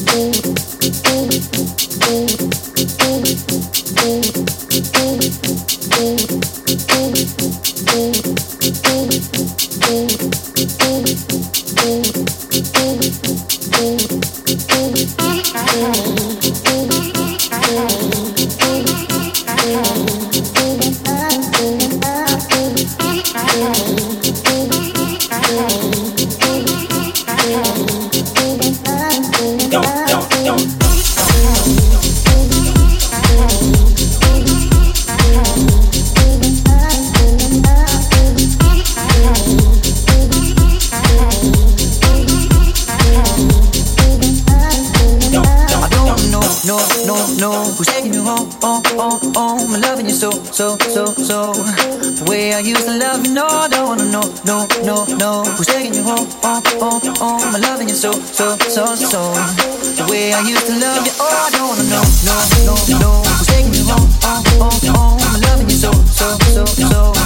Thank who's taking you home, home, home, home. I'm loving you so, so, so, so. The way I used to love you, no, I don't wanna know, no, no, no. Who's taking you home, home, home, home. I'm loving you so, so, so, so. The way I used to love you, oh, I don't wanna know, no, no, no. Who's taking you home, home, home, home. I'm loving you so, so, so, so.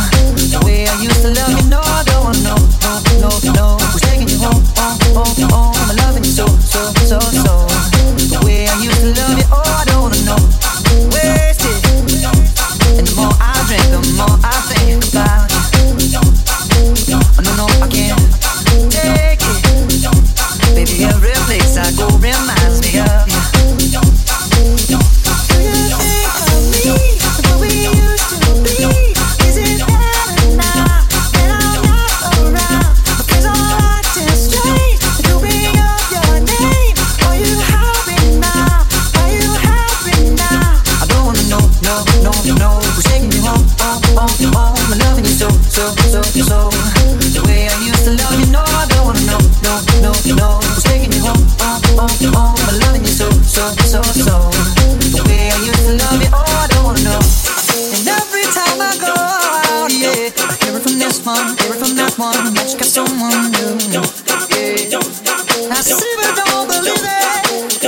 so, so, so. The way I used to love you, no, I don't wanna know, no, no, no. It's taking you home, oh, oh, oh. I'm loving you so, so, so, so. The way I used to love you, oh, I don't wanna know. And every time I go out, yeah, hear it from this one, hear it from that one, that you got someone new. Yeah, I see, but don't believe it.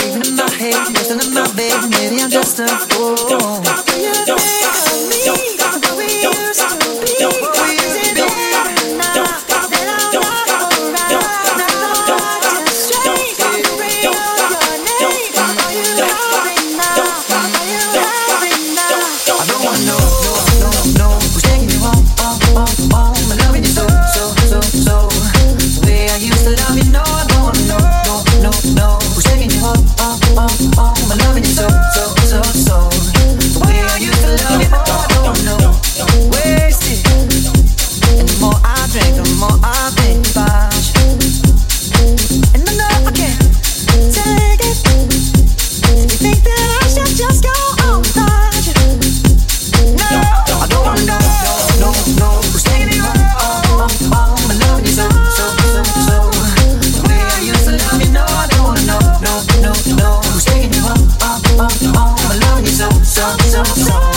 Even in my head, nothing in my bed, maybe I'm just a fool. Do you think of me? used to so, so